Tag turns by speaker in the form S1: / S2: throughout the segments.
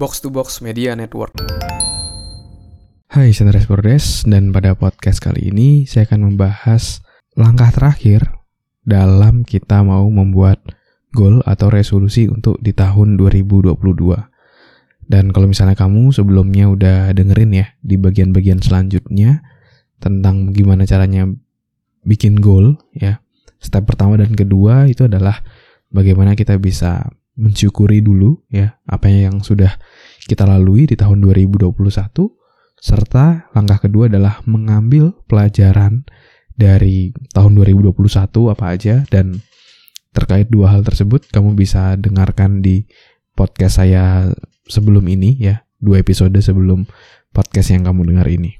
S1: Box to Box Media Network.
S2: Hai, saya Andreas dan pada podcast kali ini saya akan membahas langkah terakhir dalam kita mau membuat goal atau resolusi untuk di tahun 2022. Dan kalau misalnya kamu sebelumnya udah dengerin ya di bagian-bagian selanjutnya tentang gimana caranya bikin goal ya. Step pertama dan kedua itu adalah bagaimana kita bisa mensyukuri dulu ya apa yang sudah kita lalui di tahun 2021 serta langkah kedua adalah mengambil pelajaran dari tahun 2021 apa aja dan terkait dua hal tersebut kamu bisa dengarkan di podcast saya sebelum ini ya, dua episode sebelum podcast yang kamu dengar ini.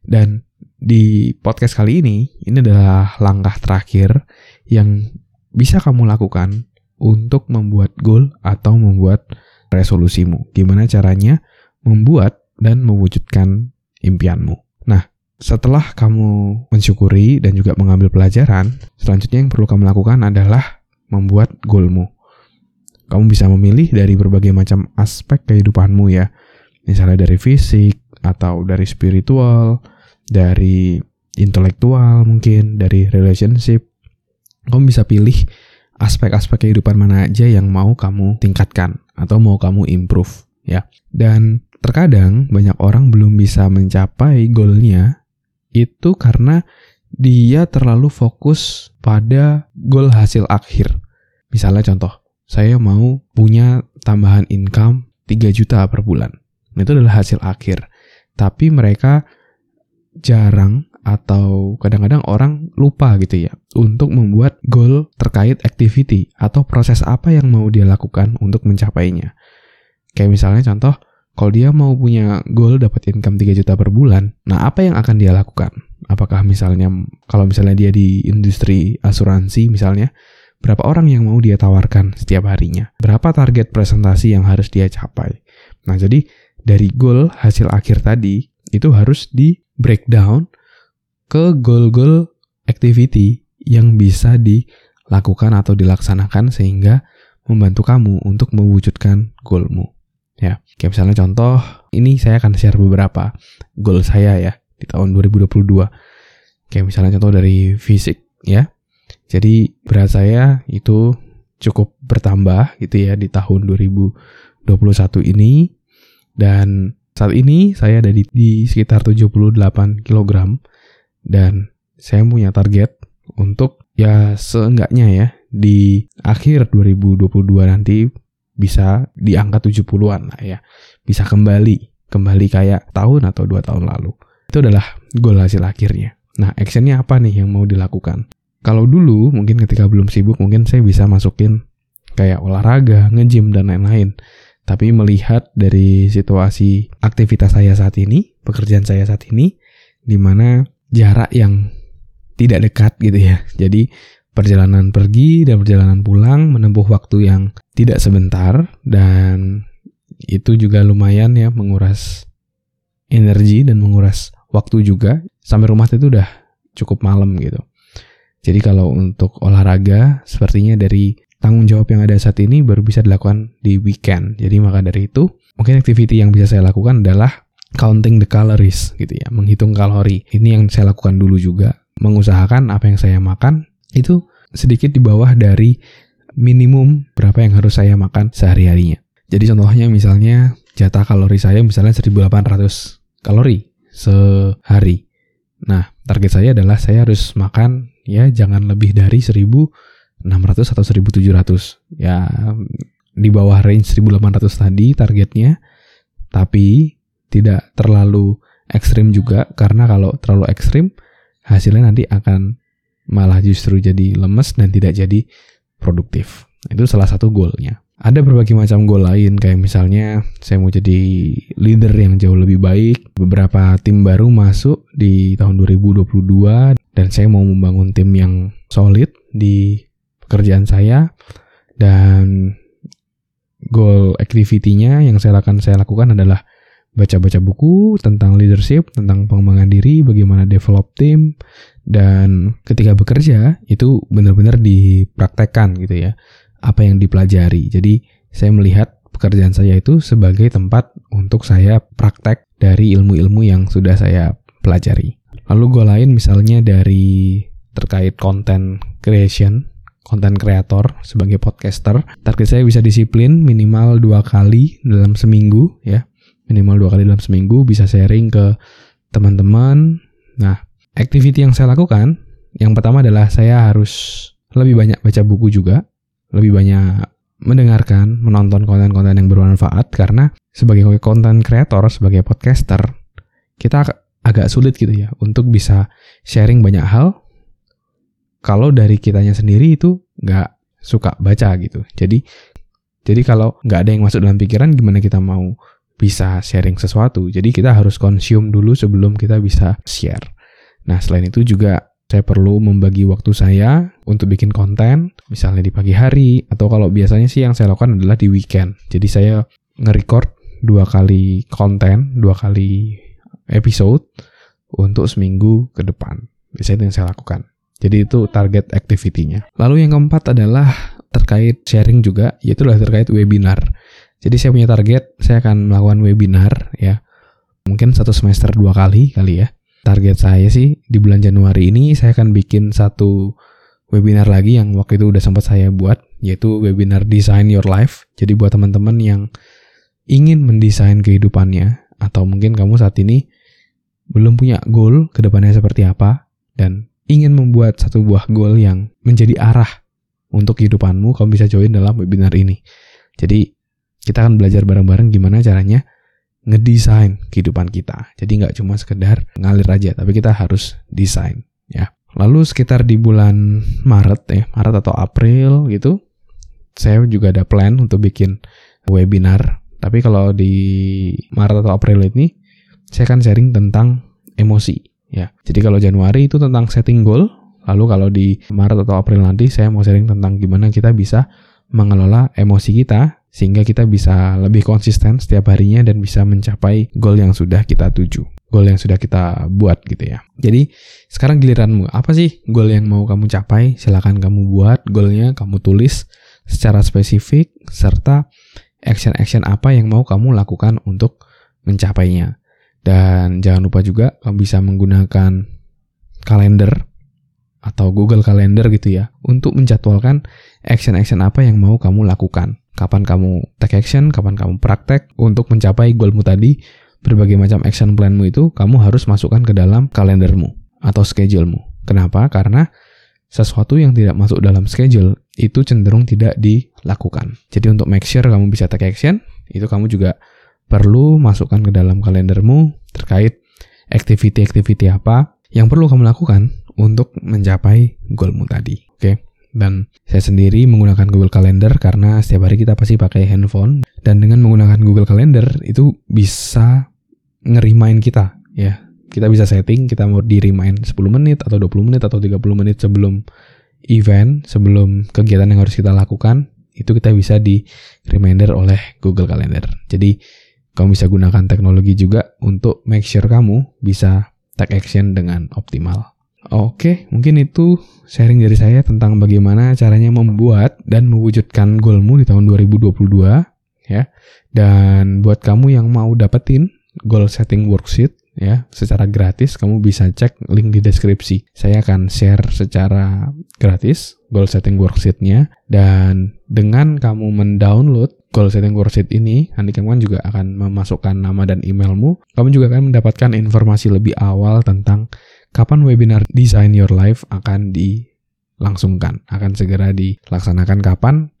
S2: Dan di podcast kali ini ini adalah langkah terakhir yang bisa kamu lakukan untuk membuat goal atau membuat resolusimu. Gimana caranya membuat dan mewujudkan impianmu. Nah, setelah kamu mensyukuri dan juga mengambil pelajaran, selanjutnya yang perlu kamu lakukan adalah membuat goalmu. Kamu bisa memilih dari berbagai macam aspek kehidupanmu ya. Misalnya dari fisik, atau dari spiritual, dari intelektual mungkin, dari relationship. Kamu bisa pilih aspek-aspek kehidupan mana aja yang mau kamu tingkatkan atau mau kamu improve ya. Dan terkadang banyak orang belum bisa mencapai goalnya itu karena dia terlalu fokus pada goal hasil akhir. Misalnya contoh, saya mau punya tambahan income 3 juta per bulan. Itu adalah hasil akhir. Tapi mereka jarang atau kadang-kadang orang lupa gitu ya untuk membuat goal terkait activity atau proses apa yang mau dia lakukan untuk mencapainya. Kayak misalnya contoh, kalau dia mau punya goal dapat income 3 juta per bulan, nah apa yang akan dia lakukan? Apakah misalnya, kalau misalnya dia di industri asuransi misalnya, berapa orang yang mau dia tawarkan setiap harinya? Berapa target presentasi yang harus dia capai? Nah jadi dari goal hasil akhir tadi, itu harus di breakdown ke goal-goal activity yang bisa dilakukan atau dilaksanakan sehingga membantu kamu untuk mewujudkan goalmu. Ya, kayak misalnya contoh, ini saya akan share beberapa goal saya ya di tahun 2022. Kayak misalnya contoh dari fisik ya. Jadi berat saya itu cukup bertambah gitu ya di tahun 2021 ini dan saat ini saya ada di, di sekitar 78 kg dan saya punya target untuk ya seenggaknya ya di akhir 2022 nanti bisa di angka 70-an lah ya. Bisa kembali, kembali kayak tahun atau dua tahun lalu. Itu adalah goal hasil akhirnya. Nah, actionnya apa nih yang mau dilakukan? Kalau dulu, mungkin ketika belum sibuk, mungkin saya bisa masukin kayak olahraga, nge-gym, dan lain-lain. Tapi melihat dari situasi aktivitas saya saat ini, pekerjaan saya saat ini, di mana jarak yang tidak dekat gitu ya. Jadi perjalanan pergi dan perjalanan pulang menempuh waktu yang tidak sebentar dan itu juga lumayan ya menguras energi dan menguras waktu juga sampai rumah itu udah cukup malam gitu. Jadi kalau untuk olahraga sepertinya dari tanggung jawab yang ada saat ini baru bisa dilakukan di weekend. Jadi maka dari itu mungkin activity yang bisa saya lakukan adalah counting the calories gitu ya, menghitung kalori. Ini yang saya lakukan dulu juga, mengusahakan apa yang saya makan itu sedikit di bawah dari minimum berapa yang harus saya makan sehari-harinya. Jadi contohnya misalnya jatah kalori saya misalnya 1800 kalori sehari. Nah, target saya adalah saya harus makan ya jangan lebih dari 1600 atau 1700. Ya di bawah range 1800 tadi targetnya. Tapi tidak terlalu ekstrim juga karena kalau terlalu ekstrim hasilnya nanti akan malah justru jadi lemes dan tidak jadi produktif. Itu salah satu goalnya. Ada berbagai macam goal lain kayak misalnya saya mau jadi leader yang jauh lebih baik. Beberapa tim baru masuk di tahun 2022 dan saya mau membangun tim yang solid di pekerjaan saya dan goal activity-nya yang saya akan saya lakukan adalah baca-baca buku tentang leadership, tentang pengembangan diri, bagaimana develop tim, dan ketika bekerja itu benar-benar dipraktekkan gitu ya, apa yang dipelajari. Jadi saya melihat pekerjaan saya itu sebagai tempat untuk saya praktek dari ilmu-ilmu yang sudah saya pelajari. Lalu gue lain misalnya dari terkait content creation, content creator sebagai podcaster. Target saya bisa disiplin minimal dua kali dalam seminggu ya. Minimal dua kali dalam seminggu bisa sharing ke teman-teman. Nah, activity yang saya lakukan yang pertama adalah saya harus lebih banyak baca buku juga, lebih banyak mendengarkan, menonton konten-konten yang bermanfaat karena sebagai konten kreator, sebagai podcaster, kita agak sulit gitu ya untuk bisa sharing banyak hal kalau dari kitanya sendiri itu nggak suka baca gitu. Jadi jadi kalau nggak ada yang masuk dalam pikiran gimana kita mau bisa sharing sesuatu. Jadi kita harus consume dulu sebelum kita bisa share. Nah selain itu juga saya perlu membagi waktu saya untuk bikin konten, misalnya di pagi hari, atau kalau biasanya sih yang saya lakukan adalah di weekend. Jadi saya nge-record dua kali konten, dua kali episode untuk seminggu ke depan. Biasanya itu yang saya lakukan. Jadi itu target activity-nya. Lalu yang keempat adalah terkait sharing juga, yaitu adalah terkait webinar. Jadi saya punya target, saya akan melakukan webinar ya. Mungkin satu semester dua kali kali ya target saya sih di bulan Januari ini saya akan bikin satu webinar lagi yang waktu itu udah sempat saya buat yaitu webinar Design Your Life. Jadi buat teman-teman yang ingin mendesain kehidupannya atau mungkin kamu saat ini belum punya goal ke depannya seperti apa dan ingin membuat satu buah goal yang menjadi arah untuk kehidupanmu, kamu bisa join dalam webinar ini. Jadi kita akan belajar bareng-bareng gimana caranya ngedesain kehidupan kita. Jadi nggak cuma sekedar ngalir aja, tapi kita harus desain ya. Lalu sekitar di bulan Maret ya, Maret atau April gitu, saya juga ada plan untuk bikin webinar. Tapi kalau di Maret atau April ini, saya akan sharing tentang emosi ya. Jadi kalau Januari itu tentang setting goal, lalu kalau di Maret atau April nanti saya mau sharing tentang gimana kita bisa mengelola emosi kita sehingga kita bisa lebih konsisten setiap harinya dan bisa mencapai goal yang sudah kita tuju, goal yang sudah kita buat gitu ya. Jadi sekarang giliranmu, apa sih goal yang mau kamu capai? Silahkan kamu buat goalnya, kamu tulis secara spesifik serta action-action apa yang mau kamu lakukan untuk mencapainya. Dan jangan lupa juga kamu bisa menggunakan kalender atau Google Calendar gitu ya untuk menjadwalkan action-action apa yang mau kamu lakukan kapan kamu take action, kapan kamu praktek untuk mencapai goalmu tadi, berbagai macam action planmu itu kamu harus masukkan ke dalam kalendermu atau schedulemu. Kenapa? Karena sesuatu yang tidak masuk dalam schedule itu cenderung tidak dilakukan. Jadi untuk make sure kamu bisa take action, itu kamu juga perlu masukkan ke dalam kalendermu terkait activity-activity apa yang perlu kamu lakukan untuk mencapai goalmu tadi. Oke. Okay? Dan saya sendiri menggunakan Google Calendar karena setiap hari kita pasti pakai handphone dan dengan menggunakan Google Calendar itu bisa ngerimain kita ya. Kita bisa setting kita mau di remind 10 menit atau 20 menit atau 30 menit sebelum event, sebelum kegiatan yang harus kita lakukan, itu kita bisa di reminder oleh Google Calendar. Jadi kamu bisa gunakan teknologi juga untuk make sure kamu bisa take action dengan optimal. Oke, mungkin itu sharing dari saya tentang bagaimana caranya membuat dan mewujudkan goalmu di tahun 2022 ya. Dan buat kamu yang mau dapetin goal setting worksheet ya secara gratis kamu bisa cek link di deskripsi. Saya akan share secara gratis goal setting worksheetnya. Dan dengan kamu mendownload goal setting worksheet ini nanti kamu juga akan memasukkan nama dan emailmu. Kamu juga akan mendapatkan informasi lebih awal tentang kapan webinar Design Your Life akan dilangsungkan, akan segera dilaksanakan kapan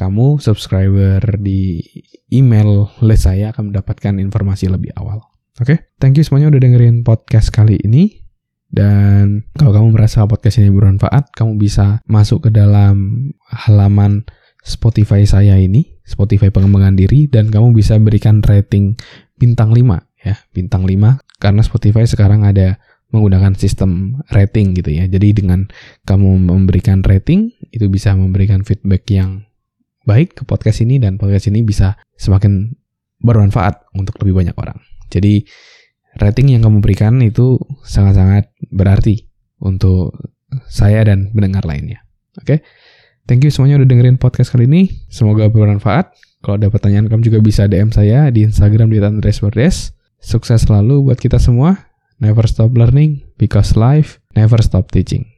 S2: kamu subscriber di email list saya akan mendapatkan informasi lebih awal. Oke, okay? thank you semuanya udah dengerin podcast kali ini. Dan kalau kamu merasa podcast ini bermanfaat, kamu bisa masuk ke dalam halaman Spotify saya ini, Spotify pengembangan diri, dan kamu bisa berikan rating bintang 5 ya, bintang 5 karena Spotify sekarang ada menggunakan sistem rating gitu ya. Jadi dengan kamu memberikan rating itu bisa memberikan feedback yang baik ke podcast ini dan podcast ini bisa semakin bermanfaat untuk lebih banyak orang. Jadi rating yang kamu berikan itu sangat-sangat berarti untuk saya dan pendengar lainnya. Oke. Okay? Thank you semuanya udah dengerin podcast kali ini. Semoga bermanfaat. Kalau ada pertanyaan kamu juga bisa DM saya di Instagram di Andres. Sukses selalu buat kita semua. Never stop learning because life never stop teaching.